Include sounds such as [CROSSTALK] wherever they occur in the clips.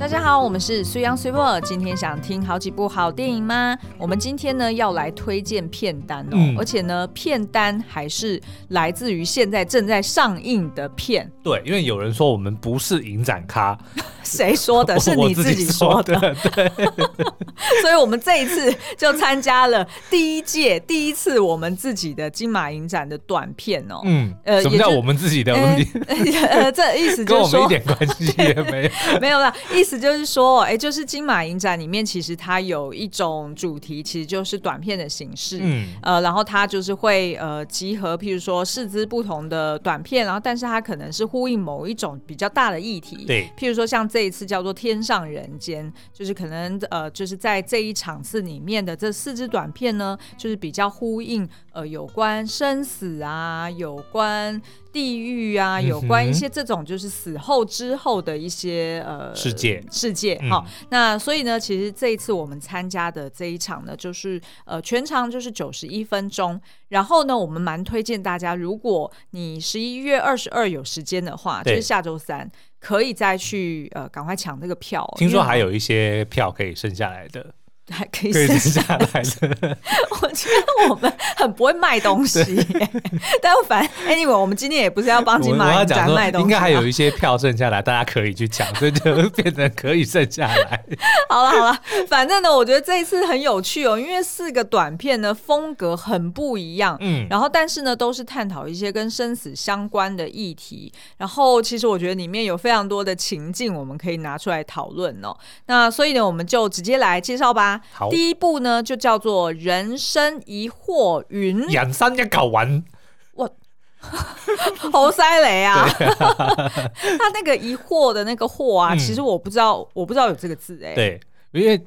大家好，我们是苏阳随波。今天想听好几部好电影吗？我们今天呢要来推荐片单哦，嗯、而且呢片单还是来自于现在正在上映的片。对，因为有人说我们不是影展咖，谁说的？[LAUGHS] 是你自己说的。对，[LAUGHS] 所以我们这一次就参加了第一届第一次我们自己的金马影展的短片哦。嗯，呃，什么叫我们自己的问题？[LAUGHS] 呃，呃，这意思就是说跟我们一点关系也没有，没有了意思。就是说，哎，就是金马影展里面，其实它有一种主题，其实就是短片的形式。嗯，呃，然后它就是会呃集合，譬如说四支不同的短片，然后但是它可能是呼应某一种比较大的议题。对，譬如说像这一次叫做《天上人间》，就是可能呃就是在这一场次里面的这四支短片呢，就是比较呼应呃有关生死啊，有关。地狱啊，有关一些这种就是死后之后的一些呃世界世界哈。那所以呢，其实这一次我们参加的这一场呢，就是呃全长就是九十一分钟。然后呢，我们蛮推荐大家，如果你十一月二十二有时间的话，就是下周三可以再去呃赶快抢这个票。听说还有一些票可以剩下来的。还可以剩下来的，[LAUGHS] 我觉得我们很不会卖东西，[LAUGHS] 但反正 anyway，我们今天也不是要帮金马影展卖东西，应该还有一些票剩下来，大家可以去抢，[LAUGHS] 所以就变成可以剩下来。好了好了，反正呢，我觉得这一次很有趣哦，因为四个短片呢风格很不一样，嗯，然后但是呢都是探讨一些跟生死相关的议题，然后其实我觉得里面有非常多的情境我们可以拿出来讨论哦。那所以呢，我们就直接来介绍吧。好第一步呢，就叫做《人生疑惑云》。人生一嚿云，我 [LAUGHS] 好塞雷啊！[LAUGHS] 他那个疑惑的那个惑啊，嗯、其实我不知道，我不知道有这个字哎。对，因为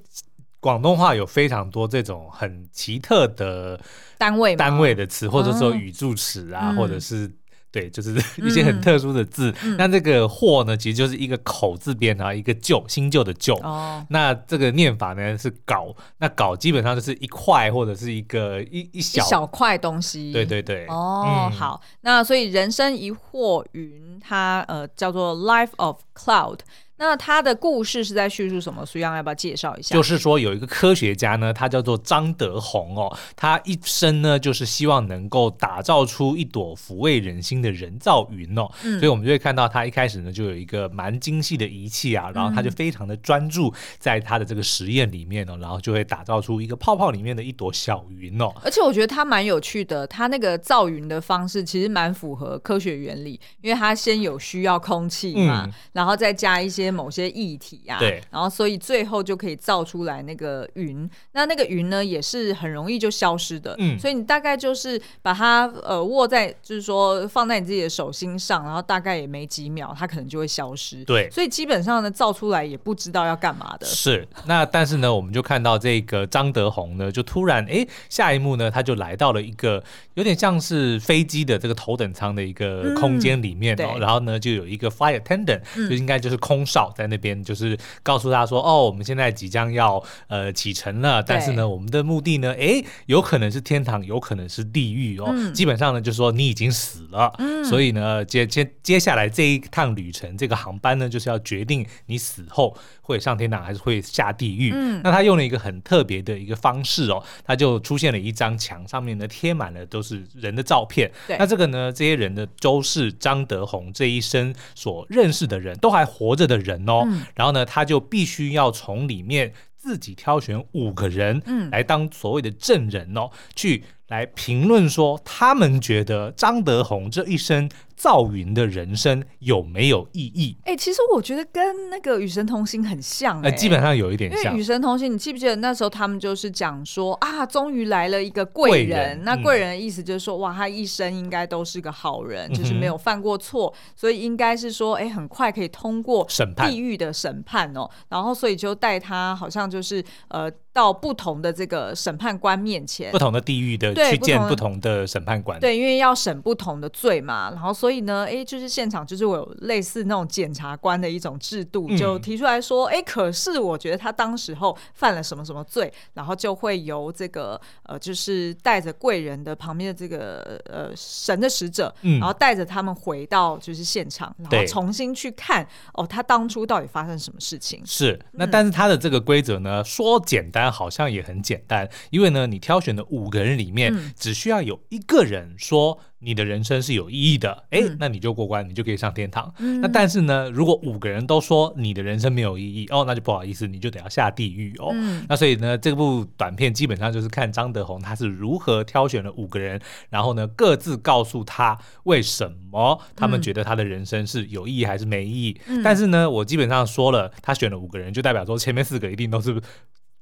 广东话有非常多这种很奇特的单位单位的词，或者说语助词啊，嗯、或者是。对，就是一些很特殊的字。嗯、那这个“或”呢，其实就是一个口字边，然后一个旧，新旧的“旧”。哦。那这个念法呢是“稿”，那“稿”基本上就是一块或者是一个一一小一小块东西。对对对。哦，嗯、好。那所以“人生疑惑云”它呃叫做 “Life of Cloud”。那他的故事是在叙述什么？苏央要不要介绍一下？就是说有一个科学家呢，他叫做张德宏哦，他一生呢就是希望能够打造出一朵抚慰人心的人造云哦，嗯、所以我们就会看到他一开始呢就有一个蛮精细的仪器啊，然后他就非常的专注在他的这个实验里面哦，然后就会打造出一个泡泡里面的一朵小云哦。而且我觉得他蛮有趣的，他那个造云的方式其实蛮符合科学原理，因为他先有需要空气嘛，嗯、然后再加一些。些某些议题啊，对，然后所以最后就可以造出来那个云，那那个云呢也是很容易就消失的，嗯，所以你大概就是把它呃握在，就是说放在你自己的手心上，然后大概也没几秒，它可能就会消失，对，所以基本上呢造出来也不知道要干嘛的，是。那但是呢，我们就看到这个张德宏呢，就突然哎，下一幕呢，他就来到了一个有点像是飞机的这个头等舱的一个空间里面哦，嗯、然后呢就有一个 flight attendant，就应该就是空。少在那边就是告诉他说：“哦，我们现在即将要呃启程了，但是呢，我们的目的呢，诶，有可能是天堂，有可能是地狱哦。嗯、基本上呢，就是说你已经死了，嗯、所以呢，接接接下来这一趟旅程，这个航班呢，就是要决定你死后会上天堂还是会下地狱。嗯、那他用了一个很特别的一个方式哦，他就出现了一张墙，上面呢贴满了都是人的照片。对那这个呢，这些人呢都是张德宏这一生所认识的人，都还活着的人。人哦，嗯、然后呢，他就必须要从里面自己挑选五个人，嗯，来当所谓的证人哦，去。来评论说，他们觉得张德宏这一生造云的人生有没有意义？哎、欸，其实我觉得跟那个《与神同行》很像、欸，哎、呃，基本上有一点像。因为《与神同行》，你记不记得那时候他们就是讲说啊，终于来了一个贵人。那贵人的意思就是说，嗯、哇，他一生应该都是个好人，就是没有犯过错，嗯、所以应该是说，哎、欸，很快可以通过地狱的审判哦。然后，所以就带他，好像就是呃。到不同的这个审判官面前，不同的地域的去见不同的审判官。对，因为要审不同的罪嘛，然后所以呢，哎，就是现场就是我有类似那种检察官的一种制度，嗯、就提出来说，哎，可是我觉得他当时候犯了什么什么罪，然后就会由这个呃，就是带着贵人的旁边的这个呃神的使者，嗯、然后带着他们回到就是现场，然后重新去看哦，他当初到底发生什么事情？是，那但是他的这个规则呢，说简单。好像也很简单，因为呢，你挑选的五个人里面，嗯、只需要有一个人说你的人生是有意义的，哎、嗯，那你就过关，你就可以上天堂。嗯、那但是呢，如果五个人都说你的人生没有意义，哦，那就不好意思，你就得要下地狱哦。嗯、那所以呢，这部短片基本上就是看张德宏他是如何挑选了五个人，然后呢，各自告诉他为什么他们觉得他的人生是有意义还是没意义。嗯、但是呢，我基本上说了，他选了五个人，就代表说前面四个一定都是。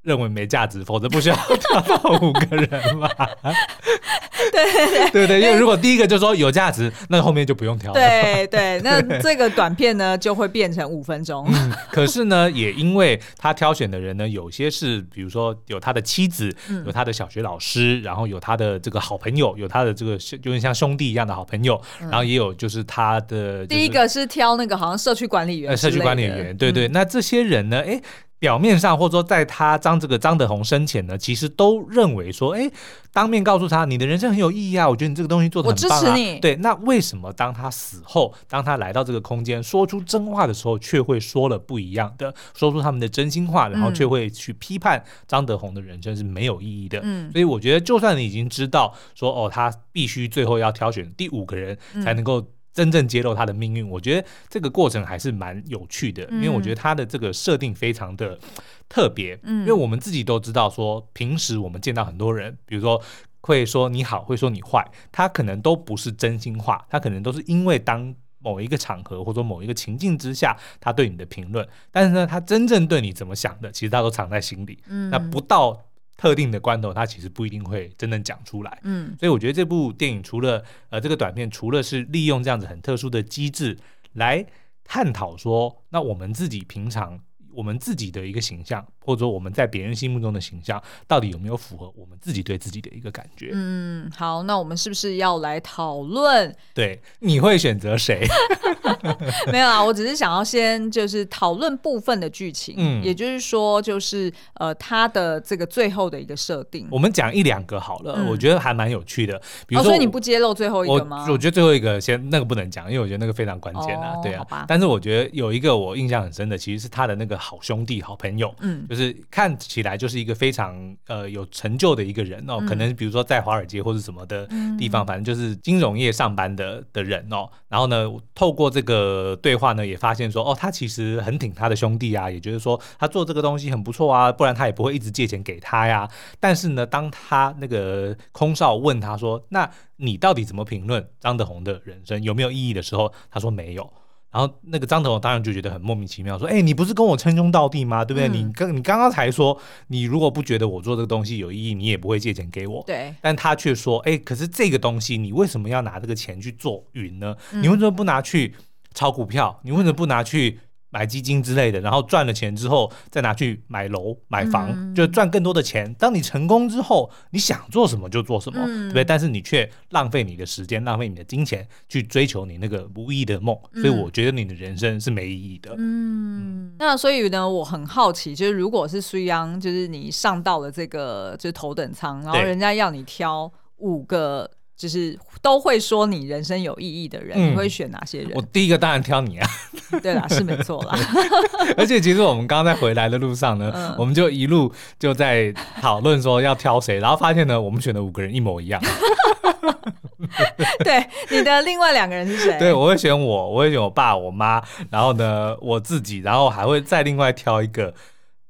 认为没价值，否则不需要挑到五个人嘛。[LAUGHS] 对对对对对，因为如果第一个就说有价值，那后面就不用挑了。对对，那这个短片呢就会变成五分钟。嗯，可是呢，也因为他挑选的人呢，有些是比如说有他的妻子，有他的小学老师，然后有他的这个好朋友，有他的这个就是像兄弟一样的好朋友，然后也有就是他的第一个是挑那个好像社区管理员，社区管理员，对对，那这些人呢，哎。表面上，或者说在他张这个张德宏生前呢，其实都认为说，哎，当面告诉他你的人生很有意义啊，我觉得你这个东西做的很棒啊。我支持你。对，那为什么当他死后，当他来到这个空间说出真话的时候，却会说了不一样的，说出他们的真心话，然后却会去批判张德宏的人生是没有意义的？嗯，所以我觉得，就算你已经知道说，哦，他必须最后要挑选第五个人才能够。真正揭露他的命运，我觉得这个过程还是蛮有趣的，因为我觉得他的这个设定非常的特别。嗯，因为我们自己都知道说，平时我们见到很多人，比如说会说你好，会说你坏，他可能都不是真心话，他可能都是因为当某一个场合或者某一个情境之下，他对你的评论，但是呢，他真正对你怎么想的，其实他都藏在心里。嗯，那不到。特定的关头，他其实不一定会真正讲出来。嗯，所以我觉得这部电影除了呃这个短片，除了是利用这样子很特殊的机制来探讨说，那我们自己平常。我们自己的一个形象，或者说我们在别人心目中的形象，到底有没有符合我们自己对自己的一个感觉？嗯，好，那我们是不是要来讨论？对，你会选择谁？[LAUGHS] 没有啊，我只是想要先就是讨论部分的剧情，嗯，也就是说，就是呃，他的这个最后的一个设定，我们讲一两个好了，嗯、我觉得还蛮有趣的。比如说，哦、所以你不揭露最后一个吗？我，我觉得最后一个先那个不能讲，因为我觉得那个非常关键啊，哦、对啊。但是我觉得有一个我印象很深的，其实是他的那个。好兄弟、好朋友，嗯，就是看起来就是一个非常呃有成就的一个人哦，嗯、可能比如说在华尔街或者什么的地方，嗯、反正就是金融业上班的的人哦。然后呢，透过这个对话呢，也发现说，哦，他其实很挺他的兄弟啊，也就是说他做这个东西很不错啊，不然他也不会一直借钱给他呀。但是呢，当他那个空少问他说，那你到底怎么评论张德宏的人生有没有意义的时候，他说没有。然后那个张德宏当然就觉得很莫名其妙，说：“哎，你不是跟我称兄道弟吗？对不对？嗯、你刚你刚刚才说，你如果不觉得我做这个东西有意义，你也不会借钱给我。对。但他却说：哎，可是这个东西，你为什么要拿这个钱去做云呢？你为什么不拿去炒股票？你为什么不拿去？”买基金之类的，然后赚了钱之后再拿去买楼买房，嗯、就赚更多的钱。当你成功之后，你想做什么就做什么，嗯、对不对？但是你却浪费你的时间，浪费你的金钱去追求你那个无意义的梦。所以我觉得你的人生是没意义的。嗯，嗯，那所以呢，我很好奇，就是如果是苏央，就是你上到了这个就是头等舱，然后人家要你挑五个。就是都会说你人生有意义的人，嗯、你会选哪些人？我第一个当然挑你啊！对啦，是没错啦。[LAUGHS] 而且其实我们刚刚在回来的路上呢，嗯、我们就一路就在讨论说要挑谁，然后发现呢，我们选的五个人一模一样。对，你的另外两个人是谁？对，我会选我，我会选我爸、我妈，然后呢，我自己，然后还会再另外挑一个。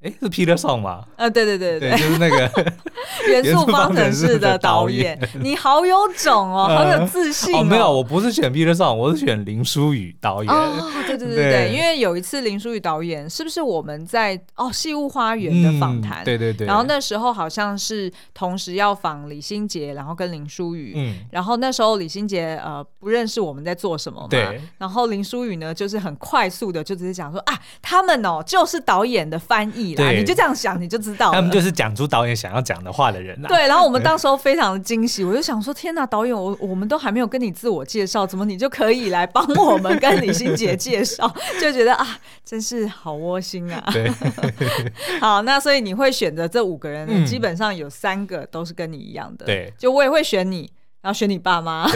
哎，是 Peter Song 吗？呃，对对对对，就是那个 [LAUGHS] 元素方程式的导演。你好有种哦，好有自信哦。没有，我不是选 Peter Song，我是选林书宇导演。哦，对对对对，因为有一次林书宇导演是不是我们在哦《戏物花园》的访谈？对对对。然后那时候好像是同时要访李心洁，然后跟林书宇。嗯。然后那时候李心洁呃不认识我们在做什么嘛。对。然后林书宇呢，就是很快速的就直接讲说啊，他们哦就是导演的翻译。意啦，你就这样想，你就知道。他们就是讲出导演想要讲的话的人啦。对，然后我们当时候非常的惊喜，我就想说：天哪，导演，我我们都还没有跟你自我介绍，怎么你就可以来帮我们跟李心洁介绍？[LAUGHS] 就觉得啊，真是好窝心啊。对，[LAUGHS] [LAUGHS] 好，那所以你会选择这五个人，嗯、基本上有三个都是跟你一样的。对，就我也会选你，然后选你爸妈。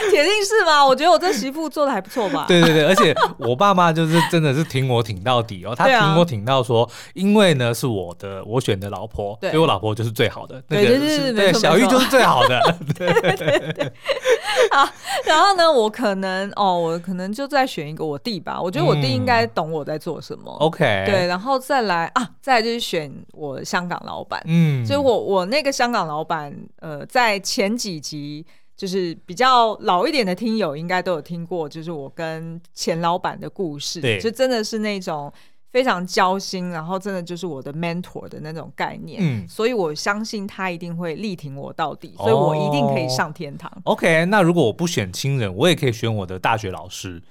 对 [LAUGHS] 铁定是吗？我觉得我这媳妇做的还不错吧。对对对，而且我爸妈就是真的是挺我挺到底哦。他挺我挺到说，因为呢是我的我选的老婆，所以我老婆就是最好的。那个是对小玉就是最好的。[LAUGHS] 对对对。[LAUGHS] 好，然后呢，我可能哦，我可能就再选一个我弟吧。我觉得我弟应该懂我在做什么。OK。对，然后再来啊，再来就是选我香港老板。嗯。所以我我那个香港老板，呃，在前几集。就是比较老一点的听友应该都有听过，就是我跟钱老板的故事，对，就真的是那种非常交心，然后真的就是我的 mentor 的那种概念，嗯，所以我相信他一定会力挺我到底，所以我一定可以上天堂。Oh, OK，那如果我不选亲人，我也可以选我的大学老师。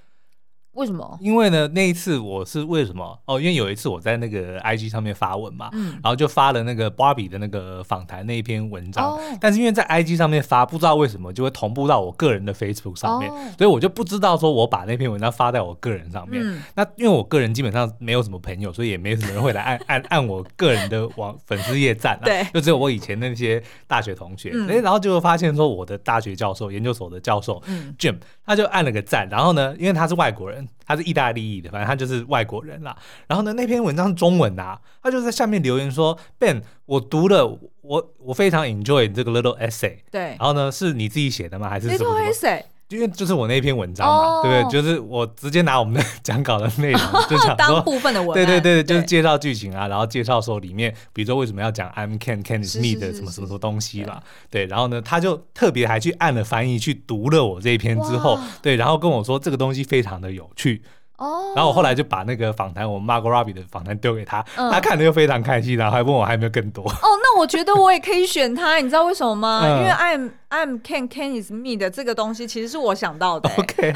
为什么？因为呢，那一次我是为什么？哦，因为有一次我在那个 IG 上面发文嘛，嗯，然后就发了那个 Barbie 的那个访谈那一篇文章。哦，但是因为在 IG 上面发，不知道为什么就会同步到我个人的 Facebook 上面，哦，所以我就不知道说我把那篇文章发在我个人上面。嗯，那因为我个人基本上没有什么朋友，所以也没什么人会来按按 [LAUGHS] 按我个人的网粉丝页赞啊。对，就只有我以前那些大学同学。哎，嗯，然后就发现说我的大学教授、研究所的教授，嗯，Jim，他就按了个赞。然后呢，因为他是外国人。他是意大利裔的，反正他就是外国人啦。然后呢，那篇文章是中文啊，他就在下面留言说：“Ben，我读了，我我非常 enjoy 这个 little essay。”对。然后呢，是你自己写的吗？还是什么？little essay。因为就是我那篇文章嘛，对不对？就是我直接拿我们的讲稿的内容，[LAUGHS] 就想说当部分的文，对对对，就是介绍剧情啊，然后介绍说里面，比如说为什么要讲 I'm Ken, Ken is me 的什么什么什么东西啦，对。然后呢，他就特别还去按了翻译去读了我这一篇之后，对，然后跟我说这个东西非常的有趣。哦，然后我后来就把那个访谈，我们 Margot Robbie 的访谈丢给他，嗯、他看了又非常开心，然后还问我还有没有更多。哦，那我觉得我也可以选他，你知道为什么吗？嗯、因为 I'm I'm Ken Ken is me 的这个东西其实是我想到的、[LAUGHS] 欸。OK，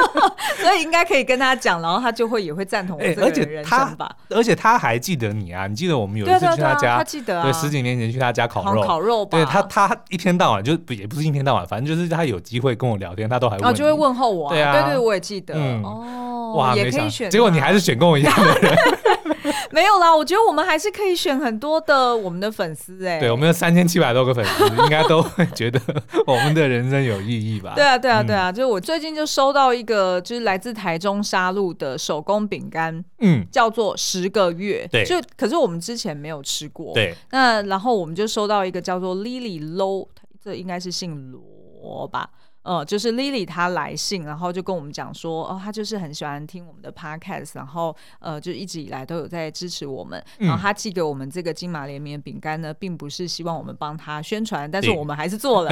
[LAUGHS] 所以应该可以跟他讲，然后他就会也会赞同我这个人生吧。而且他还记得你啊，你记得我们有一次去他家，他记得啊，对，十几年前去他家烤肉，烤肉吧。对他，他一天到晚就也不是一天到晚，反正就是他有机会跟我聊天，他都还问、哦，就会问候我、啊。对啊，对对，我也记得。嗯、哦。哇，也可以选，结果你还是选跟我一样的人。[LAUGHS] 没有啦，我觉得我们还是可以选很多的我们的粉丝哎、欸。对，我们有三千七百多个粉丝，[LAUGHS] 应该都会觉得我们的人生有意义吧？对啊，对啊，对啊！嗯、就是我最近就收到一个，就是来自台中沙鹿的手工饼干，嗯，叫做十个月。对，就可是我们之前没有吃过。对，那然后我们就收到一个叫做 Lily Low，这应该是姓罗吧？呃，就是 Lily 她来信，然后就跟我们讲说，哦，她就是很喜欢听我们的 Podcast，然后呃，就一直以来都有在支持我们。然后她寄给我们这个金马联名饼干呢，并不是希望我们帮她宣传，但是我们还是做了。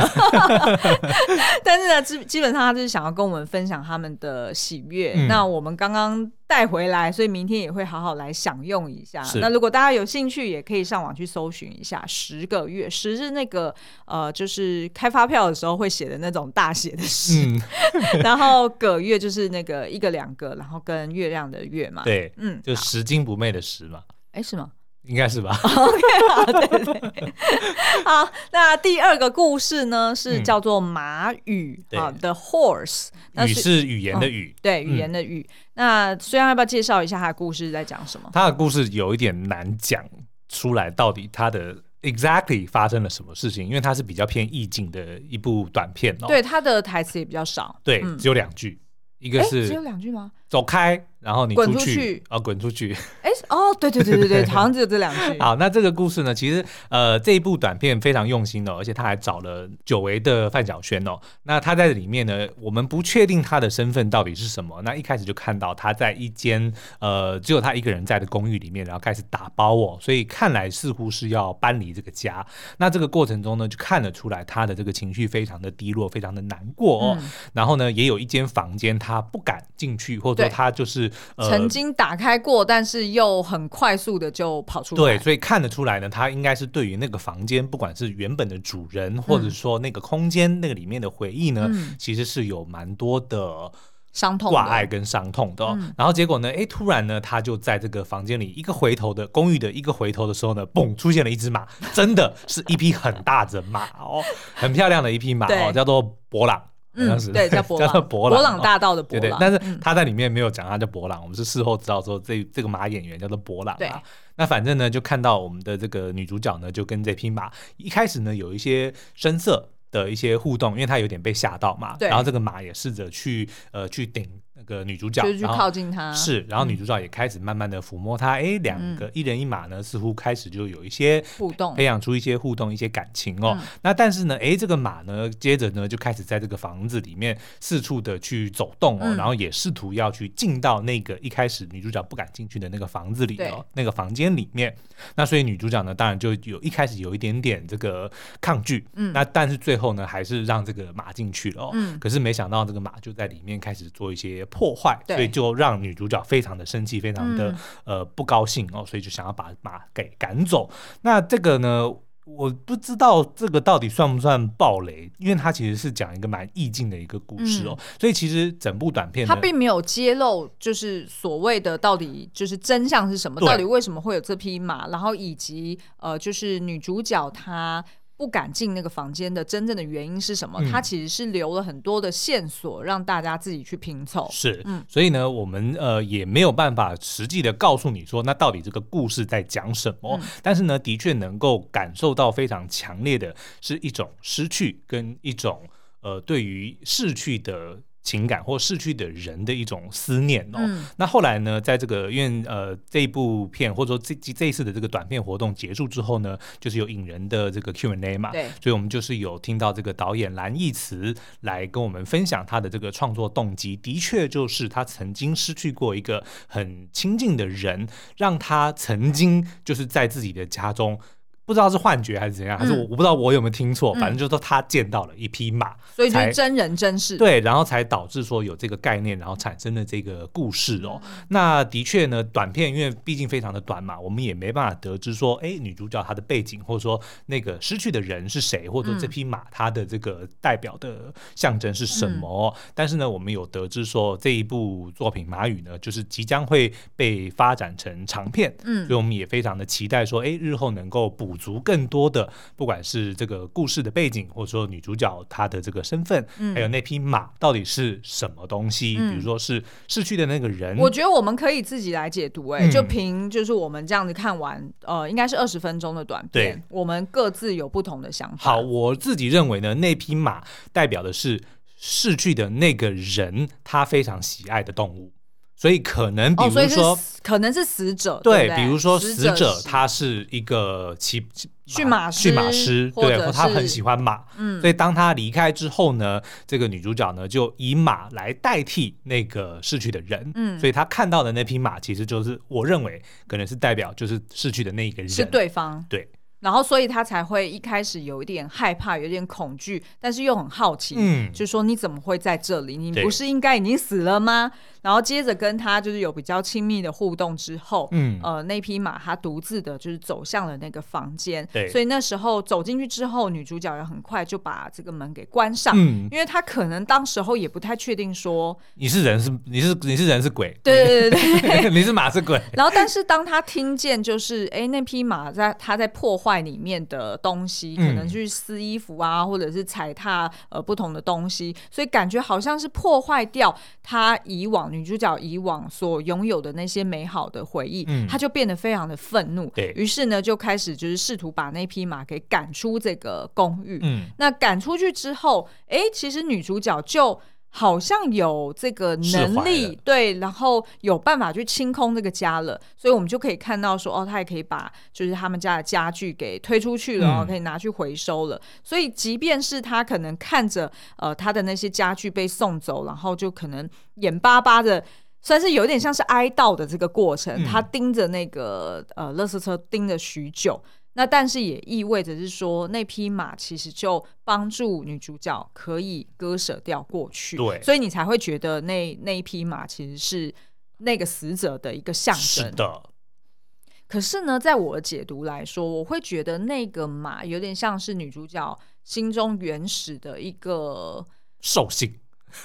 [LAUGHS] [LAUGHS] 但是呢，基基本上她就是想要跟我们分享他们的喜悦。嗯、那我们刚刚。带回来，所以明天也会好好来享用一下。那如果大家有兴趣，也可以上网去搜寻一下。十个月，十是那个呃，就是开发票的时候会写的那种大写的十，嗯、[LAUGHS] 然后个月就是那个一个两个，然后跟月亮的月嘛。对，嗯，就拾金不昧的拾嘛。哎，是吗？应该是吧。[LAUGHS] OK，好，对对。[LAUGHS] 好，那第二个故事呢是叫做马语啊，The Horse。语是语言的语，对，语言的语。那虽然要不要介绍一下他的故事在讲什么？他的故事有一点难讲出来，到底他的 exactly 发生了什么事情？因为它是比较偏意境的一部短片哦。对，它的台词也比较少，对，只有两句，一个是只有两句吗？走开。然后你滚出去啊，滚出去！哎，哦，对对对对对，[LAUGHS] 好像只有这两句。好，那这个故事呢，其实呃，这一部短片非常用心哦，而且他还找了久违的范晓萱哦。那他在里面呢，我们不确定他的身份到底是什么。那一开始就看到他在一间呃只有他一个人在的公寓里面，然后开始打包哦，所以看来似乎是要搬离这个家。那这个过程中呢，就看得出来他的这个情绪非常的低落，非常的难过哦。嗯、然后呢，也有一间房间他不敢进去，或者说他就是呃曾经。打开过，但是又很快速的就跑出来。对，所以看得出来呢，他应该是对于那个房间，不管是原本的主人，或者说那个空间，那个里面的回忆呢，嗯、其实是有蛮多的伤痛挂碍跟伤痛的、哦。然后结果呢，哎，突然呢，他就在这个房间里一个回头的公寓的一个回头的时候呢，嘣，出现了一只马，真的是一匹很大的马哦，很漂亮的一匹马哦，[LAUGHS] 叫做博朗。嗯，对，[LAUGHS] 叫博朗，叫博朗，博朗大道的博朗。对对，但是他在里面没有讲他叫博朗，我们是事后知道说这这个马演员叫做博朗啊。对，那反正呢，就看到我们的这个女主角呢，就跟这匹马一开始呢有一些声色的一些互动，因为他有点被吓到嘛。对。然后这个马也试着去呃去顶。个女主角就是去靠近她，是，然后女主角也开始慢慢的抚摸她，哎，两个一人一马呢，似乎开始就有一些互动，培养出一些互动，一些感情哦。那但是呢，哎，这个马呢，接着呢就开始在这个房子里面四处的去走动哦，然后也试图要去进到那个一开始女主角不敢进去的那个房子里哦，那个房间里面。那所以女主角呢，当然就有一开始有一点点这个抗拒，嗯，那但是最后呢，还是让这个马进去了哦。嗯，可是没想到这个马就在里面开始做一些。破坏，所以就让女主角非常的生气，非常的、嗯、呃不高兴哦，所以就想要把马给赶走。那这个呢，我不知道这个到底算不算暴雷，因为它其实是讲一个蛮意境的一个故事哦。嗯、所以其实整部短片它并没有揭露，就是所谓的到底就是真相是什么，到底为什么会有这匹马，然后以及呃，就是女主角她。不敢进那个房间的真正的原因是什么？他、嗯、其实是留了很多的线索，让大家自己去拼凑。是，嗯，所以呢，我们呃也没有办法实际的告诉你说，那到底这个故事在讲什么？嗯、但是呢，的确能够感受到非常强烈的是一种失去跟一种呃对于逝去的。情感或逝去的人的一种思念哦。嗯、那后来呢，在这个因为呃这一部片或者说这这一次的这个短片活动结束之后呢，就是有引人的这个 Q&A 嘛，对，所以我们就是有听到这个导演蓝奕慈来跟我们分享他的这个创作动机，的确就是他曾经失去过一个很亲近的人，让他曾经就是在自己的家中。不知道是幻觉还是怎样，还是我我不知道我有没有听错，反正就是说他见到了一匹马，所以就是真人真事。对，然后才导致说有这个概念，然后产生了这个故事哦。那的确呢，短片因为毕竟非常的短嘛，我们也没办法得知说，哎，女主角她的背景，或者说那个失去的人是谁，或者说这匹马它的这个代表的象征是什么。但是呢，我们有得知说这一部作品《马语》呢，就是即将会被发展成长片，嗯，所以我们也非常的期待说，哎，日后能够补。足更多的，不管是这个故事的背景，或者说女主角她的这个身份，嗯、还有那匹马到底是什么东西，嗯、比如说是逝去的那个人，我觉得我们可以自己来解读、欸。哎、嗯，就凭就是我们这样子看完，呃，应该是二十分钟的短片，对我们各自有不同的想法。好，我自己认为呢，那匹马代表的是逝去的那个人，他非常喜爱的动物。所以可能，比如说，哦、可能是死者，对，对对？比如说死者他是一个骑驯马驯马师，对，或他很喜欢马，嗯，所以当他离开之后呢，这个女主角呢就以马来代替那个逝去的人，嗯，所以他看到的那匹马其实就是我认为可能是代表就是逝去的那一个人，是对方，对。然后，所以他才会一开始有一点害怕，有点恐惧，但是又很好奇，嗯，就说你怎么会在这里？你不是应该已经死了吗？然后接着跟他就是有比较亲密的互动之后，嗯，呃，那匹马他独自的就是走向了那个房间，对，所以那时候走进去之后，女主角也很快就把这个门给关上，嗯，因为他可能当时候也不太确定说你是人是你是你是人是鬼，对对对对，[LAUGHS] 你是马是鬼。然后，但是当他听见就是哎那匹马在他在破坏。里面的东西可能去撕衣服啊，嗯、或者是踩踏呃不同的东西，所以感觉好像是破坏掉她以往女主角以往所拥有的那些美好的回忆，嗯、他就变得非常的愤怒，对，于是呢就开始就是试图把那匹马给赶出这个公寓。嗯，那赶出去之后，哎，其实女主角就。好像有这个能力，对，然后有办法去清空这个家了，所以我们就可以看到说，哦，他也可以把就是他们家的家具给推出去了，嗯、可以拿去回收了。所以，即便是他可能看着呃他的那些家具被送走，然后就可能眼巴巴的，算是有点像是哀悼的这个过程，嗯、他盯着那个呃垃圾车盯了许久。那但是也意味着是说，那匹马其实就帮助女主角可以割舍掉过去，对，所以你才会觉得那那一匹马其实是那个死者的一个象征。是的。可是呢，在我的解读来说，我会觉得那个马有点像是女主角心中原始的一个兽性。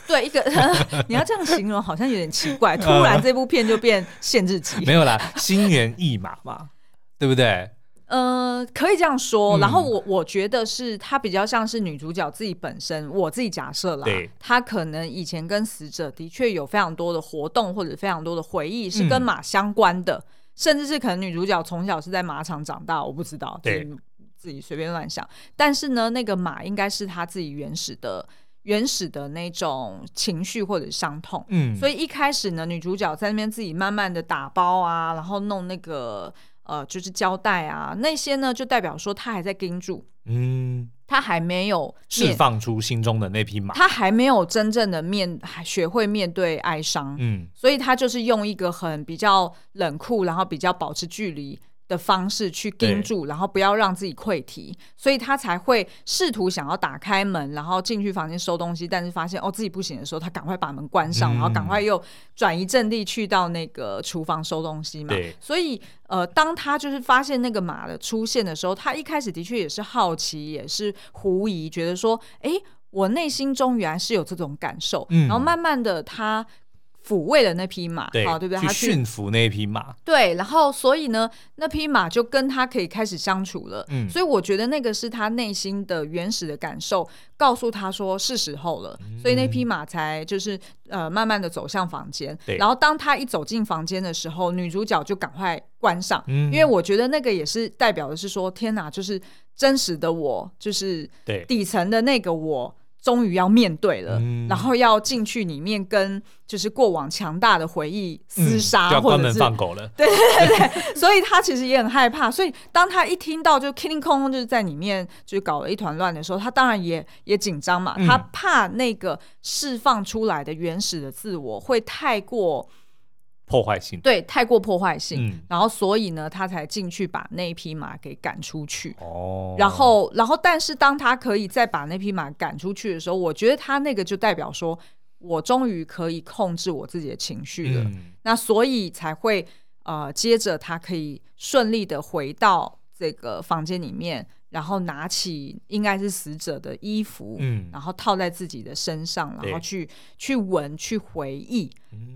对，一个 [LAUGHS] 你要这样形容好像有点奇怪。[LAUGHS] 突然这部片就变限制级，没有啦，心猿意马嘛，对不对？呃，可以这样说。然后我我觉得是她比较像是女主角自己本身，我自己假设啦，她可能以前跟死者的确有非常多的活动或者非常多的回忆是跟马相关的，甚至是可能女主角从小是在马场长大，我不知道，对，自己随便乱想。但是呢，那个马应该是她自己原始的。原始的那种情绪或者伤痛，嗯，所以一开始呢，女主角在那边自己慢慢的打包啊，然后弄那个呃，就是胶带啊，那些呢就代表说他还在盯住，嗯，他还没有释放出心中的那匹马，他还没有真正的面学会面对哀伤，嗯，所以他就是用一个很比较冷酷，然后比较保持距离。的方式去盯住，然后不要让自己溃堤，所以他才会试图想要打开门，然后进去房间收东西，但是发现哦自己不行的时候，他赶快把门关上，嗯、然后赶快又转移阵地去到那个厨房收东西嘛。所以呃，当他就是发现那个马的出现的时候，他一开始的确也是好奇，也是狐疑，觉得说，哎，我内心中原来是有这种感受，嗯、然后慢慢的他。抚慰了那匹马，对好，对不对？他去驯服那匹马，对，然后所以呢，那匹马就跟他可以开始相处了。嗯，所以我觉得那个是他内心的原始的感受，告诉他说是时候了。嗯、所以那匹马才就是呃慢慢的走向房间。对然后当他一走进房间的时候，女主角就赶快关上，嗯、因为我觉得那个也是代表的是说，天哪，就是真实的我，就是底层的那个我。终于要面对了，嗯、然后要进去里面跟就是过往强大的回忆厮杀，嗯、或者是放狗了。对对对对，[LAUGHS] 所以他其实也很害怕。所以当他一听到就 King Kong 就是在里面就是搞了一团乱的时候，他当然也也紧张嘛。嗯、他怕那个释放出来的原始的自我会太过。破坏性对，太过破坏性，嗯、然后所以呢，他才进去把那匹马给赶出去。哦，然后，然后，但是当他可以再把那匹马赶出去的时候，我觉得他那个就代表说，我终于可以控制我自己的情绪了。嗯、那所以才会呃，接着他可以顺利的回到这个房间里面。然后拿起应该是死者的衣服，嗯，然后套在自己的身上，然后去去闻、去回忆。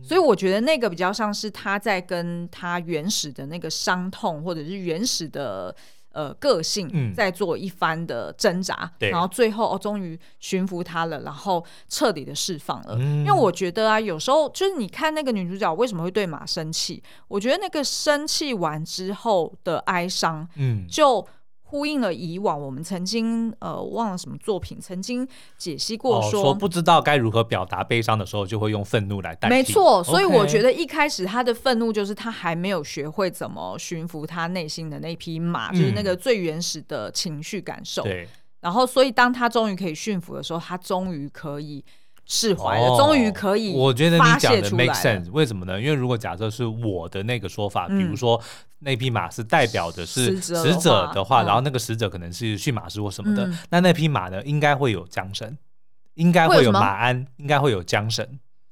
嗯、所以我觉得那个比较像是他在跟他原始的那个伤痛，或者是原始的呃个性，在做一番的挣扎。嗯、然后最后哦，终于驯服他了，然后彻底的释放了。嗯、因为我觉得啊，有时候就是你看那个女主角为什么会对马生气？我觉得那个生气完之后的哀伤，嗯，就。呼应了以往我们曾经呃忘了什么作品曾经解析过说，哦、说不知道该如何表达悲伤的时候，就会用愤怒来代替。没错，所以我觉得一开始他的愤怒就是他还没有学会怎么驯服他内心的那匹马，嗯、就是那个最原始的情绪感受。对，然后所以当他终于可以驯服的时候，他终于可以。释怀了，终于可以。我觉得你讲的 make sense，为什么呢？因为如果假设是我的那个说法，比如说那匹马是代表的是死者的话，然后那个死者可能是驯马师或什么的，那那匹马呢，应该会有缰绳，应该会有马鞍，应该会有缰绳，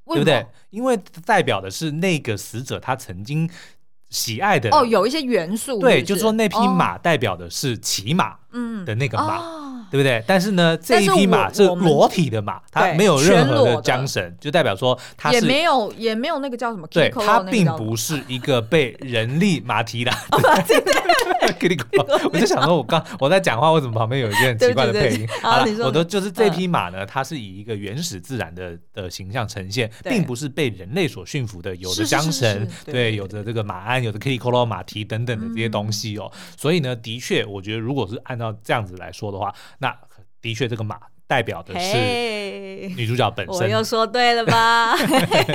对不对？因为代表的是那个死者他曾经喜爱的哦，有一些元素，对，就说那匹马代表的是骑马的那个马。对不对？但是呢，这一匹马是裸体的马，它没有任何的缰绳，就代表说它是也没有也没有那个叫什么？对，它并不是一个被人力马蹄的。[LAUGHS] [LAUGHS] 我就想说，我刚我在讲话，为什么旁边有一个很奇怪的配音？好了，我的就是这匹马呢，它是以一个原始自然的的形象呈现，并不是被人类所驯服的，有的缰绳，对，有的这个马鞍，有的 Kirikoro 马蹄等等的这些东西哦。所以呢，的确，我觉得如果是按照这样子来说的话，那的确，这个马代表的是女主角本身。Hey, 我又说对了吧？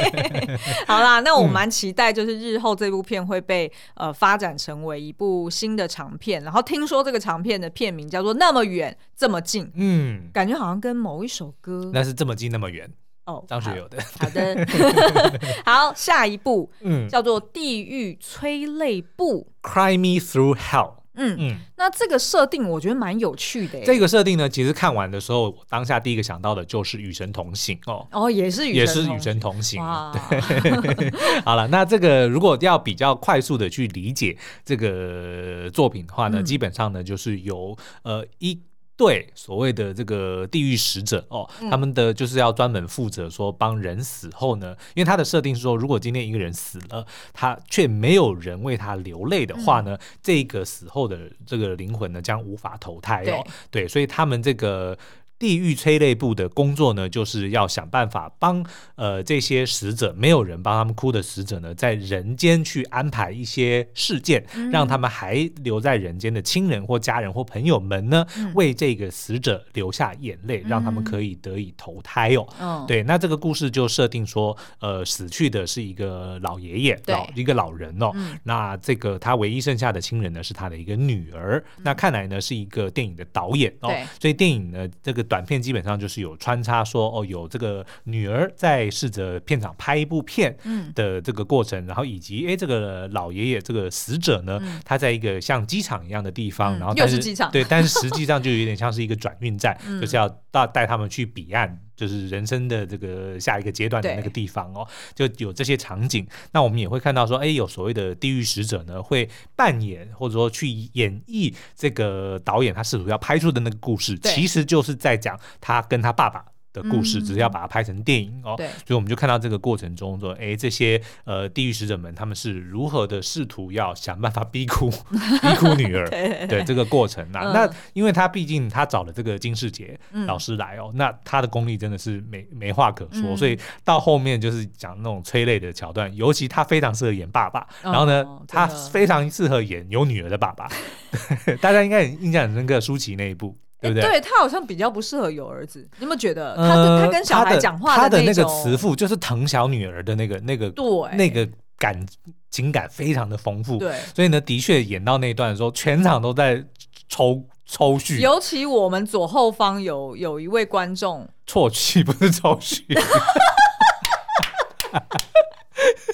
[LAUGHS] 好啦，那我蛮期待，就是日后这部片会被呃发展成为一部新的长片。然后听说这个长片的片名叫做《那么远这么近》，嗯，感觉好像跟某一首歌。那是这么近那么远哦，张学友的。好的，[LAUGHS] 好，下一部嗯叫做《地狱催泪布》，Cry Me Through Hell。嗯嗯，那这个设定我觉得蛮有趣的。这个设定呢，其实看完的时候，当下第一个想到的就是《与神同行》哦。哦，也是也是《与神同行》。哇，对。[LAUGHS] 好了，那这个如果要比较快速的去理解这个作品的话呢，嗯、基本上呢就是由呃一队所谓的这个地狱使者哦，他们的就是要专门负责说帮人死后呢，因为他的设定是说，如果今天一个人死了，他却没有人为他流泪的话呢，这个死后的这个灵魂呢将无法投胎哦。对，所以他们这个。地狱催泪部的工作呢，就是要想办法帮呃这些死者，没有人帮他们哭的死者呢，在人间去安排一些事件，嗯、让他们还留在人间的亲人或家人或朋友们呢，嗯、为这个死者流下眼泪，让他们可以得以投胎哦。嗯、对，那这个故事就设定说，呃，死去的是一个老爷爷，老一个老人哦。嗯、那这个他唯一剩下的亲人呢，是他的一个女儿。嗯、那看来呢，是一个电影的导演哦。所以电影呢，这个。短片基本上就是有穿插说哦，有这个女儿在试着片场拍一部片的这个过程，嗯、然后以及哎，这个老爷爷这个死者呢，嗯、他在一个像机场一样的地方，嗯、然后但是，机场，对，但是实际上就有点像是一个转运站，[LAUGHS] 嗯、就是要带带他们去彼岸。就是人生的这个下一个阶段的那个地方哦，就有这些场景。那我们也会看到说，哎，有所谓的地狱使者呢，会扮演或者说去演绎这个导演他试图要拍出的那个故事，其实就是在讲他跟他爸爸。的故事，只是要把它拍成电影哦，对，所以我们就看到这个过程中说，哎，这些呃地狱使者们他们是如何的试图要想办法逼哭 [LAUGHS] 逼哭女儿，对，对这个过程啊，嗯、那因为他毕竟他找了这个金世杰老师来哦，嗯、那他的功力真的是没没话可说，嗯、所以到后面就是讲那种催泪的桥段，尤其他非常适合演爸爸，然后呢，哦、他非常适合演有女儿的爸爸 [LAUGHS] [LAUGHS] 大家应该印象很深刻，舒淇那一部。对不对？对，他好像比较不适合有儿子，你有没有觉得？他的他跟小孩讲话的他的那个慈父，就是疼小女儿的那个那个，对，那个感情感非常的丰富。对，所以呢，的确演到那一段的时候，全场都在抽抽搐。尤其我们左后方有有一位观众啜泣，不是抽搐。[LAUGHS]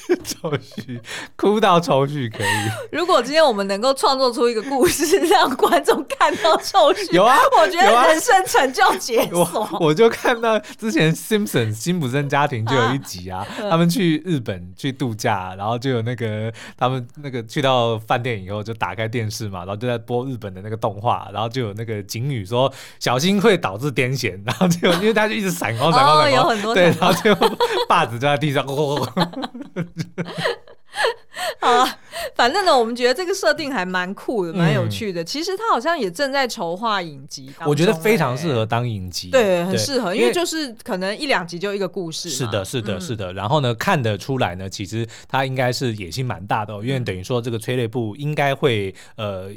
[LAUGHS] 抽搐，哭到抽搐可以。[LAUGHS] 如果今天我们能够创作出一个故事，让观众看到抽搐，有啊，我觉得人生成就解锁。我就看到之前《Simpsons》辛普森家庭就有一集啊，啊他们去日本去度假，然后就有那个他们那个去到饭店以后就打开电视嘛，然后就在播日本的那个动画，然后就有那个警语说小心会导致癫痫，然后就因为他就一直闪光闪光闪光，哦、有很多对，然后就把子就在地上。哦 [LAUGHS] [LAUGHS] 好了，反正呢，我们觉得这个设定还蛮酷的，蛮有趣的。嗯、其实他好像也正在筹划影集，我觉得非常适合当影集，对，很适合，因为就是可能一两集就一个故事。是的，是的，是的。然后呢，看得出来呢，其实他应该是野心蛮大的，哦，因为等于说这个催泪部应该会呃。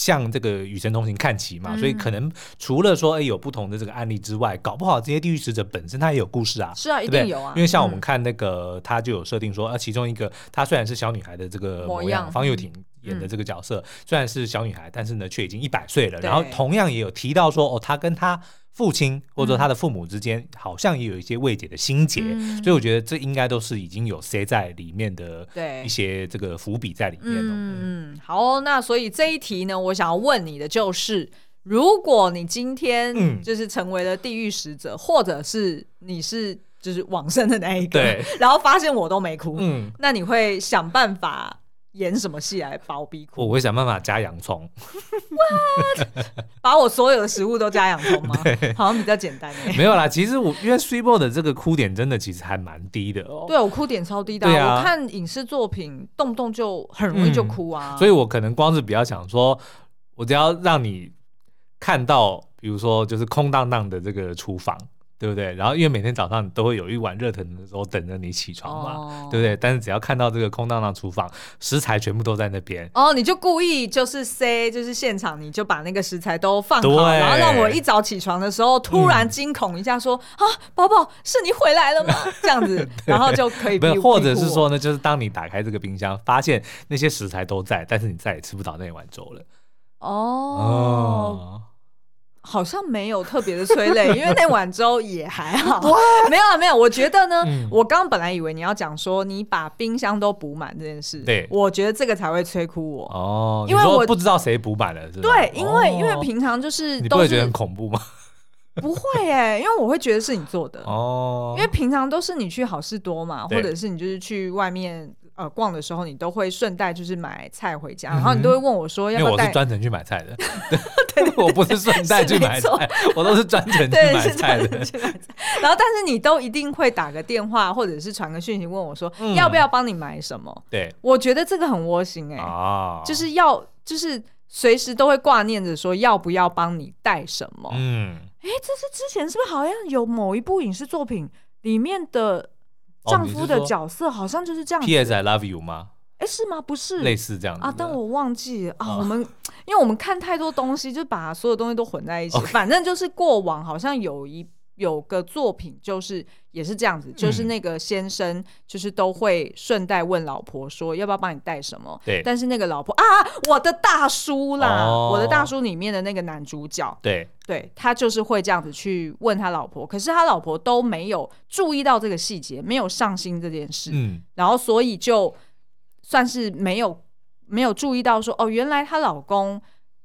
向这个与神同行看齐嘛，嗯、所以可能除了说哎有不同的这个案例之外，搞不好这些地狱使者本身他也有故事啊，是啊，对对一定有啊。因为像我们看那个，嗯、他就有设定说，啊，其中一个她虽然是小女孩的这个模样，样方又廷演的这个角色、嗯、虽然是小女孩，但是呢却已经一百岁了。然后同样也有提到说，哦，她跟他。父亲或者说他的父母之间，好像也有一些未解的心结，嗯、所以我觉得这应该都是已经有塞在里面的一些这个伏笔在里面了。嗯，好、哦，那所以这一题呢，我想要问你的就是，如果你今天就是成为了地狱使者，嗯、或者是你是就是往生的那一个，然后发现我都没哭，嗯，那你会想办法？演什么戏来把我逼哭？我会想办法加洋葱。[LAUGHS] 把我所有的食物都加洋葱吗？好像比较简单。没有啦，其实我因为 Streetboy 的这个哭点真的其实还蛮低的哦。对，我哭点超低的。啊、我看影视作品动不动就很容易就哭啊。嗯、所以我可能光是比较想说，我只要让你看到，比如说就是空荡荡的这个厨房。对不对？然后因为每天早上都会有一碗热腾腾的时候等着你起床嘛，哦、对不对？但是只要看到这个空荡荡厨房，食材全部都在那边，哦，你就故意就是塞，就是现场你就把那个食材都放好，然后让我一早起床的时候突然惊恐一下说，说、嗯、啊，宝宝是你回来了吗？[LAUGHS] 这样子，然后就可以逼或者是说呢，就是当你打开这个冰箱，发现那些食材都在，但是你再也吃不到那碗粥了。哦。哦好像没有特别的催泪，[LAUGHS] 因为那碗粥也还好。[LAUGHS] 没有啊，没有。我觉得呢，嗯、我刚刚本来以为你要讲说你把冰箱都补满这件事，对，我觉得这个才会催哭我哦。因为我不知道谁补满了，是吧？对，因为、哦、因为平常就是都是，你不会觉得很恐怖吗？[LAUGHS] 不会哎，因为我会觉得是你做的哦。因为平常都是你去好事多嘛，或者是你就是去外面。呃，逛的时候你都会顺带就是买菜回家，然后你都会问我说要不要带。因为我是专程去买菜的。对我不是顺带去买菜，我都是专程 [LAUGHS] 去买菜的。然后，但是你都一定会打个电话，或者是传个讯息问我说，要不要帮你买什么？对，我觉得这个很窝心哎，就是要就是随时都会挂念着说要不要帮你带什么。嗯，哎，这是之前是不是好像有某一部影视作品里面的丈夫的角色，好像就是这样子。P.S. I love you 吗？哎，是吗？不是，类似这样啊，但我忘记了啊。我们 [LAUGHS] 因为我们看太多东西，就把所有东西都混在一起。[LAUGHS] 反正就是过往好像有一有个作品，就是也是这样子，就是那个先生就是都会顺带问老婆说要不要帮你带什么。对。但是那个老婆啊，我的大叔啦，我的大叔里面的那个男主角，对对，他就是会这样子去问他老婆，可是他老婆都没有注意到这个细节，没有上心这件事。嗯。然后所以就。算是没有没有注意到说哦，原来她老公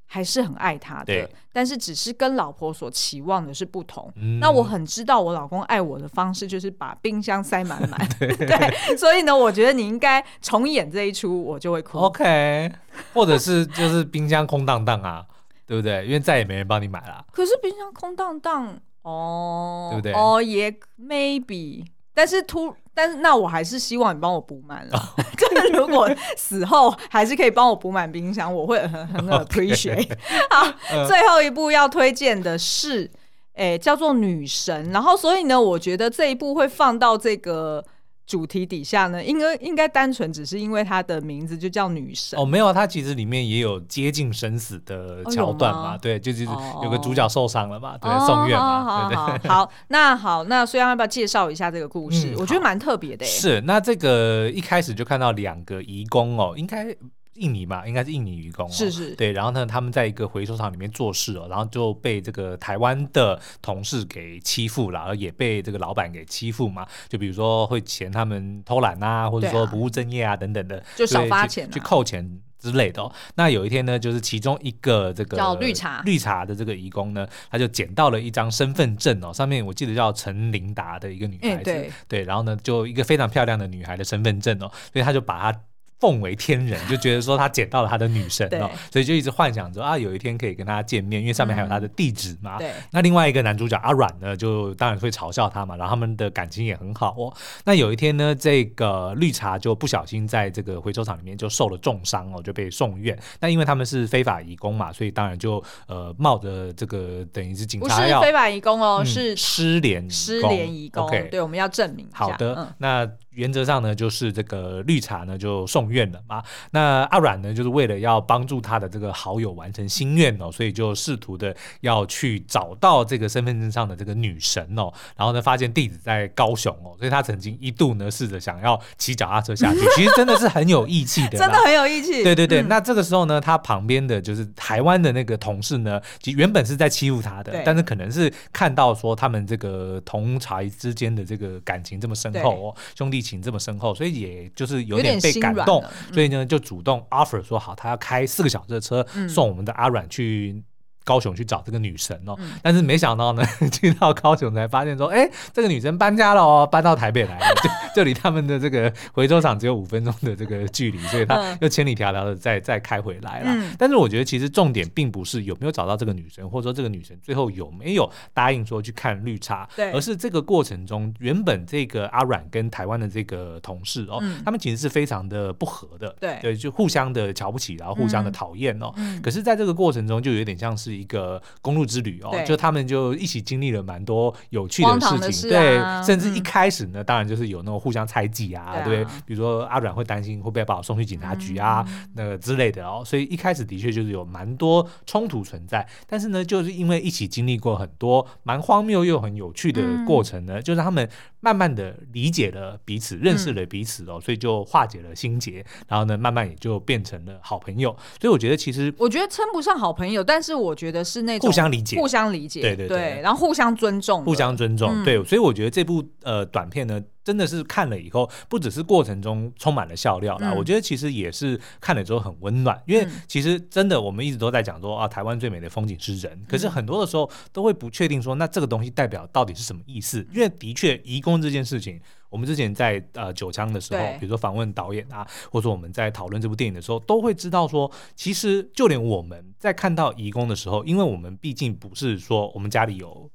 还是很爱他的，但是只是跟老婆所期望的是不同。嗯、那我很知道我老公爱我的方式就是把冰箱塞满满，对，[LAUGHS] 对，所以呢，我觉得你应该重演这一出，我就会哭。OK，或者是就是冰箱空荡荡啊，[LAUGHS] 对不对？因为再也没人帮你买了。可是冰箱空荡荡哦，对不对？哦，也 maybe，但是突。但是那我还是希望你帮我补满了。[LAUGHS] 就是如果死后还是可以帮我补满冰箱，我会很很 appreciate。[LAUGHS] 好，最后一部要推荐的是，哎，叫做《女神》。然后所以呢，我觉得这一部会放到这个。主题底下呢，应该应该单纯只是因为它的名字就叫女神哦，没有，它其实里面也有接近生死的桥段嘛，哦、对，就是有个主角受伤了嘛，哦、对，送院嘛，对对。好，那好，那所以要不要介绍一下这个故事？嗯、我觉得蛮特别的。是，那这个一开始就看到两个遗工哦，应该。印尼吧，应该是印尼移工，是是，对，然后呢，他们在一个回收厂里面做事哦，然后就被这个台湾的同事给欺负了，而也被这个老板给欺负嘛，就比如说会嫌他们偷懒啊，或者说不务正业啊等等的，就少发钱，去扣钱之类的哦。那有一天呢，就是其中一个这个叫绿茶。绿茶的这个义工呢，他就捡到了一张身份证哦，上面我记得叫陈琳达的一个女孩子，对，对，然后呢，就一个非常漂亮的女孩的身份证哦，所以他就把她。奉为天人，就觉得说他捡到了他的女神哦，所以就一直幻想着啊，有一天可以跟他见面，因为上面还有他的地址嘛。对。那另外一个男主角阿阮呢，就当然会嘲笑他嘛，然后他们的感情也很好哦。那有一天呢，这个绿茶就不小心在这个回收厂里面就受了重伤哦，就被送院。那因为他们是非法移工嘛，所以当然就呃冒着这个等于是警察要不是非法移工哦，是失联失联移工。对，我们要证明。好的，那。原则上呢，就是这个绿茶呢就送院了嘛。那阿阮呢，就是为了要帮助他的这个好友完成心愿哦，所以就试图的要去找到这个身份证上的这个女神哦。然后呢，发现地址在高雄哦，所以他曾经一度呢试着想要骑脚踏车下去。[LAUGHS] 其实真的是很有义气的，真的很有义气。对对对。嗯、那这个时候呢，他旁边的就是台湾的那个同事呢，其实原本是在欺负他的，但是可能是看到说他们这个同台之间的这个感情这么深厚哦，兄弟。情这么深厚，所以也就是有点被感动，所以呢就主动 offer 说好，他要开四个小时的车送我们的阿阮去。高雄去找这个女神哦，嗯、但是没想到呢，[LAUGHS] 去到高雄才发现说，哎、欸，这个女神搬家了哦，搬到台北来了，[LAUGHS] 就就离他们的这个回收厂只有五分钟的这个距离，所以他又千里迢迢的再再开回来了。嗯、但是我觉得其实重点并不是有没有找到这个女神，或者说这个女神最后有没有答应说去看绿茶，对。而是这个过程中原本这个阿阮跟台湾的这个同事哦，嗯、他们其实是非常的不合的，对。对，就互相的瞧不起，然后互相的讨厌哦。嗯、可是在这个过程中就有点像是。一个公路之旅哦，就他们就一起经历了蛮多有趣的事情，对，甚至一开始呢，嗯、当然就是有那种互相猜忌啊，对，啊、对，比如说阿软会担心会不会把我送去警察局啊，嗯、那个之类的哦，所以一开始的确就是有蛮多冲突存在，但是呢，就是因为一起经历过很多蛮荒谬又很有趣的过程呢，嗯、就是他们慢慢的理解了彼此，认识了彼此哦，嗯、所以就化解了心结，然后呢，慢慢也就变成了好朋友，所以我觉得其实我觉得称不上好朋友，但是我觉得。觉得是那种互相理解，互相理解，对对对，然后互相尊重，互相尊重，对，所以我觉得这部呃短片呢，真的是看了以后，不只是过程中充满了笑料啦，嗯、我觉得其实也是看了之后很温暖，因为其实真的我们一直都在讲说啊，台湾最美的风景是人，可是很多的时候都会不确定说，那这个东西代表到底是什么意思？因为的确，移工这件事情。我们之前在呃九枪的时候，比如说访问导演啊，或者说我们在讨论这部电影的时候，都会知道说，其实就连我们在看到遗工的时候，因为我们毕竟不是说我们家里有。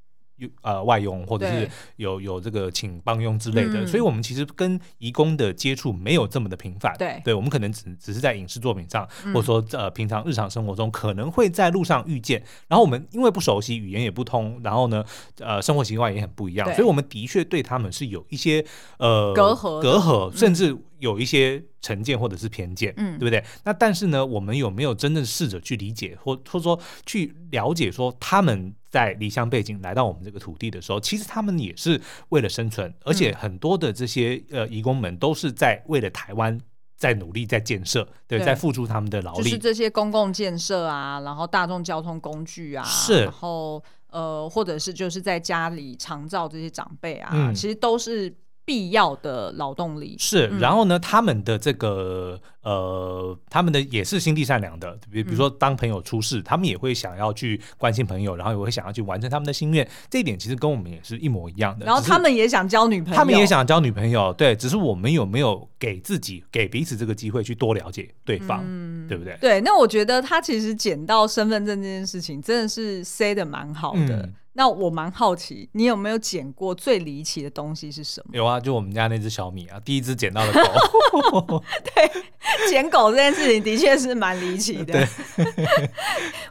呃，外佣或者是有有这个请帮佣之类的，嗯、所以我们其实跟移工的接触没有这么的频繁。对，对我们可能只只是在影视作品上，嗯、或者说呃平常日常生活中可能会在路上遇见。然后我们因为不熟悉，语言也不通，然后呢，呃，生活习惯也很不一样，所以我们的确对他们是有一些呃隔阂，隔阂，甚至有一些成见或者是偏见，嗯，对不对？那但是呢，我们有没有真正试着去理解，或或者说去了解，说他们？在离乡背景来到我们这个土地的时候，其实他们也是为了生存，而且很多的这些呃移工们都是在为了台湾在努力在建设，对，对。在付出他们的劳力。就是这些公共建设啊，然后大众交通工具啊，是，然后呃，或者是就是在家里常照这些长辈啊，嗯、其实都是。必要的劳动力。是，然后呢，他们的这个呃，他们的也是心地善良的，比比如说当朋友出事，他们也会想要去关心朋友，然后也会想要去完成他们的心愿，这一点其实跟我们也是一模一样的。然后他们也想交女朋友，他们也想交女朋友，对，只是我们有没有给自己给彼此这个机会去多了解对方，嗯、对不对？对，那我觉得他其实捡到身份证这件事情真的是塞的蛮好的。嗯那我蛮好奇，你有没有捡过最离奇的东西是什么？有啊，就我们家那只小米啊，第一只捡到的狗。[LAUGHS] [LAUGHS] 对，[LAUGHS] 捡狗这件事情的确是蛮离奇的。对 [LAUGHS]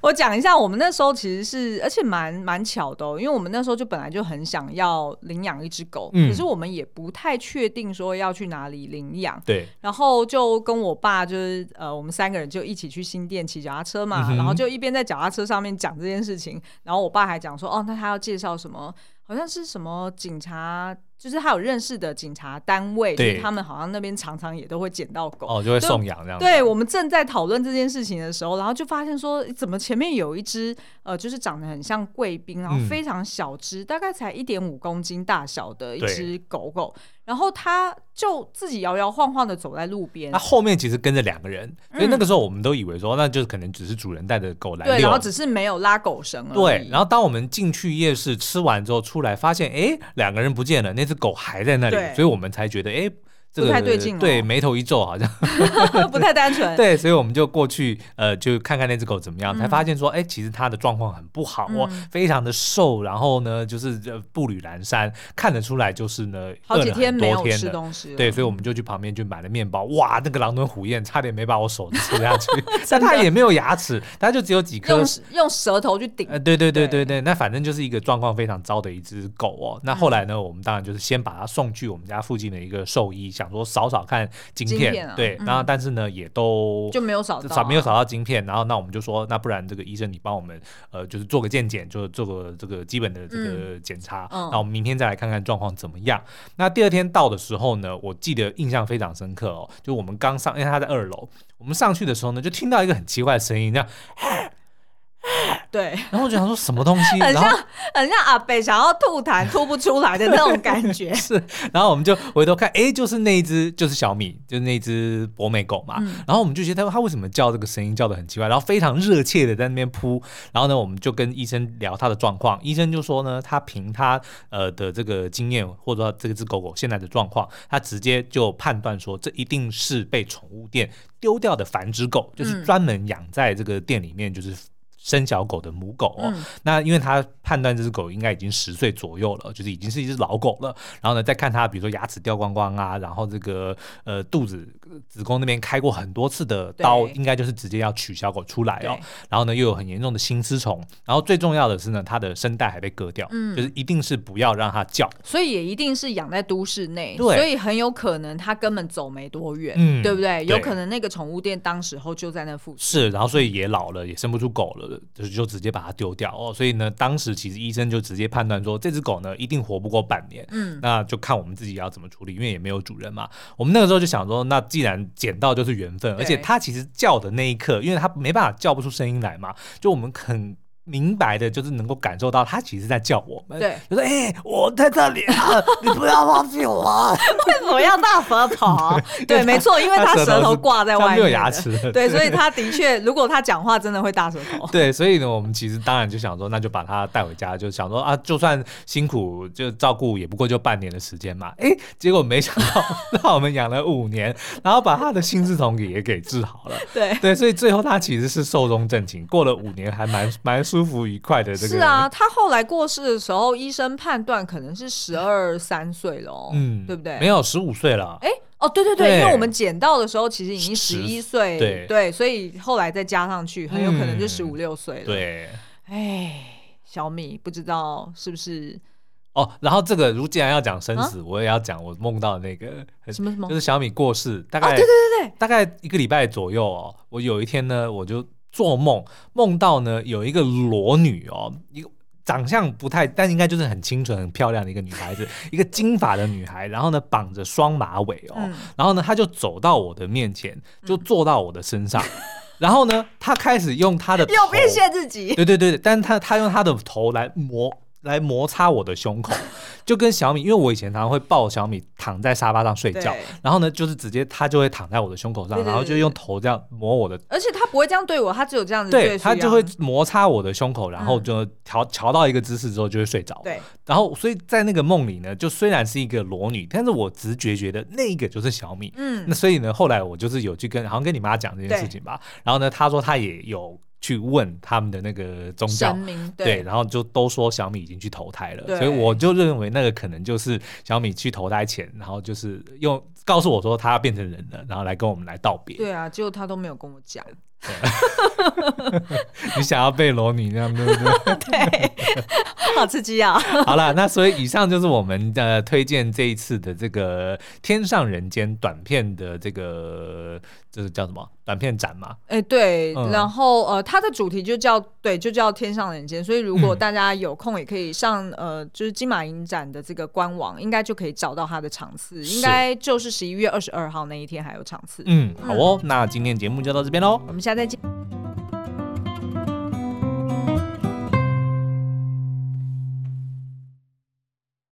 我讲一下，我们那时候其实是，而且蛮蛮巧的哦，因为我们那时候就本来就很想要领养一只狗，嗯、可是我们也不太确定说要去哪里领养。对，然后就跟我爸就是呃，我们三个人就一起去新店骑脚踏车嘛，嗯、然后就一边在脚踏车上面讲这件事情，然后我爸还讲说哦。那他要介绍什么？好像是什么警察，就是他有认识的警察单位，对就是他们好像那边常常也都会捡到狗，哦，就会送养这样。对，我们正在讨论这件事情的时候，然后就发现说，怎么前面有一只呃，就是长得很像贵宾，然后非常小只，嗯、大概才一点五公斤大小的一只狗狗。然后他就自己摇摇晃晃的走在路边，他后面其实跟着两个人，所以那个时候我们都以为说，那就是可能只是主人带着狗来遛，对，然后只是没有拉狗绳而已。对，然后当我们进去夜市吃完之后出来，发现哎，两个人不见了，那只狗还在那里，所以我们才觉得哎。这个、不太对劲，对，眉头一皱，好像 [LAUGHS] 不太单纯。[LAUGHS] 对，所以我们就过去，呃，就看看那只狗怎么样，嗯、才发现说，哎，其实它的状况很不好哦，嗯、非常的瘦，然后呢，就是步履蹒跚，看得出来就是呢，好几天没有吃东西。对，所以我们就去旁边去买了面包，哇，那个狼吞虎咽，差点没把我手吃下去。[LAUGHS] 但它也没有牙齿，它就只有几颗，用用舌头去顶。呃，对对对对对，那反正就是一个状况非常糟的一只狗哦。那后来呢，我们当然就是先把它送去我们家附近的一个兽医，想说扫扫看。晶片，片啊、对，然后但是呢，也都就没有扫到，扫没有扫到晶片，然后那我们就说，那不然这个医生你帮我们，呃，就是做个健检，就做个这个基本的这个检查，那、嗯、我们明天再来看看状况怎么样。那第二天到的时候呢，我记得印象非常深刻哦，就我们刚上，因为他在二楼，我们上去的时候呢，就听到一个很奇怪的声音，这样。对，然后我就想说什么东西，很像很像阿北想要吐痰 [LAUGHS] 吐不出来的那种感觉。[LAUGHS] 是，然后我们就回头看，哎，就是那一只，就是小米，就是那只博美狗嘛。嗯、然后我们就觉得它它为什么叫这个声音叫的很奇怪，然后非常热切的在那边扑。然后呢，我们就跟医生聊它的状况，医生就说呢，他凭他呃的这个经验，或者说这个只狗狗现在的状况，他直接就判断说，这一定是被宠物店丢掉的繁殖狗，就是专门养在这个店里面，就是。生小狗的母狗哦，嗯、那因为他判断这只狗应该已经十岁左右了，就是已经是一只老狗了。然后呢，再看它，比如说牙齿掉光光啊，然后这个呃肚子子宫那边开过很多次的刀，应该就是直接要取小狗出来哦。然后呢，又有很严重的心丝虫，然后最重要的是呢，它的声带还被割掉，嗯、就是一定是不要让它叫。所以也一定是养在都市内，对所以很有可能它根本走没多远，嗯、对不对？有可能那个宠物店当时候就在那附近。是，然后所以也老了，也生不出狗了。就是就直接把它丢掉哦，所以呢，当时其实医生就直接判断说，这只狗呢一定活不过半年，嗯，那就看我们自己要怎么处理，因为也没有主人嘛。我们那个时候就想说，那既然捡到就是缘分，而且它其实叫的那一刻，因为它没办法叫不出声音来嘛，就我们很。明白的，就是能够感受到他其实在叫我们，对，就说：“哎、欸，我在这里啊，[LAUGHS] 你不要忘记我。”为什么要大舌头？[LAUGHS] 对，没错，因为他舌头挂在外面，没有牙齿。[LAUGHS] 对，所以他的确，如果他讲话，真的会大舌头。对，所以呢，我们其实当然就想说，那就把他带回家，就想说啊，就算辛苦，就照顾，也不过就半年的时间嘛。哎、欸，结果没想到，让我们养了五年，然后把他的心丝虫也给治好了。对对，所以最后他其实是寿终正寝，过了五年还蛮蛮舒服愉快的。这个是啊，他后来过世的时候，医生判断可能是十二三岁了，嗯，对不对？没有十五岁了。哎，哦，对对对，对因为我们捡到的时候其实已经十一岁，对对，所以后来再加上去，很有可能就十五六岁了。对，哎，小米不知道是不是？哦，然后这个如既然要讲生死，我也要讲我梦到的那个什么什么，就是小米过世，大概对对对对，大概一个礼拜左右哦。我有一天呢，我就。做梦梦到呢，有一个裸女哦，一个长相不太，但应该就是很清纯、很漂亮的一个女孩子，[LAUGHS] 一个金发的女孩，然后呢绑着双马尾哦，嗯、然后呢她就走到我的面前，就坐到我的身上，嗯、[LAUGHS] 然后呢她开始用她的头又变现自己，对对对，但是她她用她的头来摸。来摩擦我的胸口，[LAUGHS] 就跟小米，因为我以前常常会抱小米躺在沙发上睡觉，然后呢，就是直接他就会躺在我的胸口上，对对对对，然后就用头这样磨我的，而且他不会这样对我，他只有这样子对，他就会摩擦我的胸口，然后就调调到一个姿势之后就会睡着，对，然后所以在那个梦里呢，就虽然是一个裸女，但是我直觉觉得那个就是小米，嗯，那所以呢，后来我就是有去跟好像跟你妈讲这件事情吧，然后呢，她说她也有。去问他们的那个宗教，对，对，然后就都说小米已经去投胎了，所以我就认为那个可能就是小米去投胎前，然后就是用告诉我说他要变成人了，然后来跟我们来道别。对啊，结果他都没有跟我讲。[LAUGHS] 你想要被裸女那样，对不对？[LAUGHS] 对，[LAUGHS] 好刺激啊！好了，那所以以上就是我们的推荐这一次的这个《天上人间》短片的这个，这是叫什么短片展嘛？哎、欸，对，嗯、然后呃，它的主题就叫对，就叫《天上人间》。所以如果大家有空，也可以上呃，就是金马影展的这个官网，应该就可以找到它的场次。应该就是十一月二十二号那一天还有场次。嗯，好哦，嗯、那今天节目就到这边喽，我们下。再见。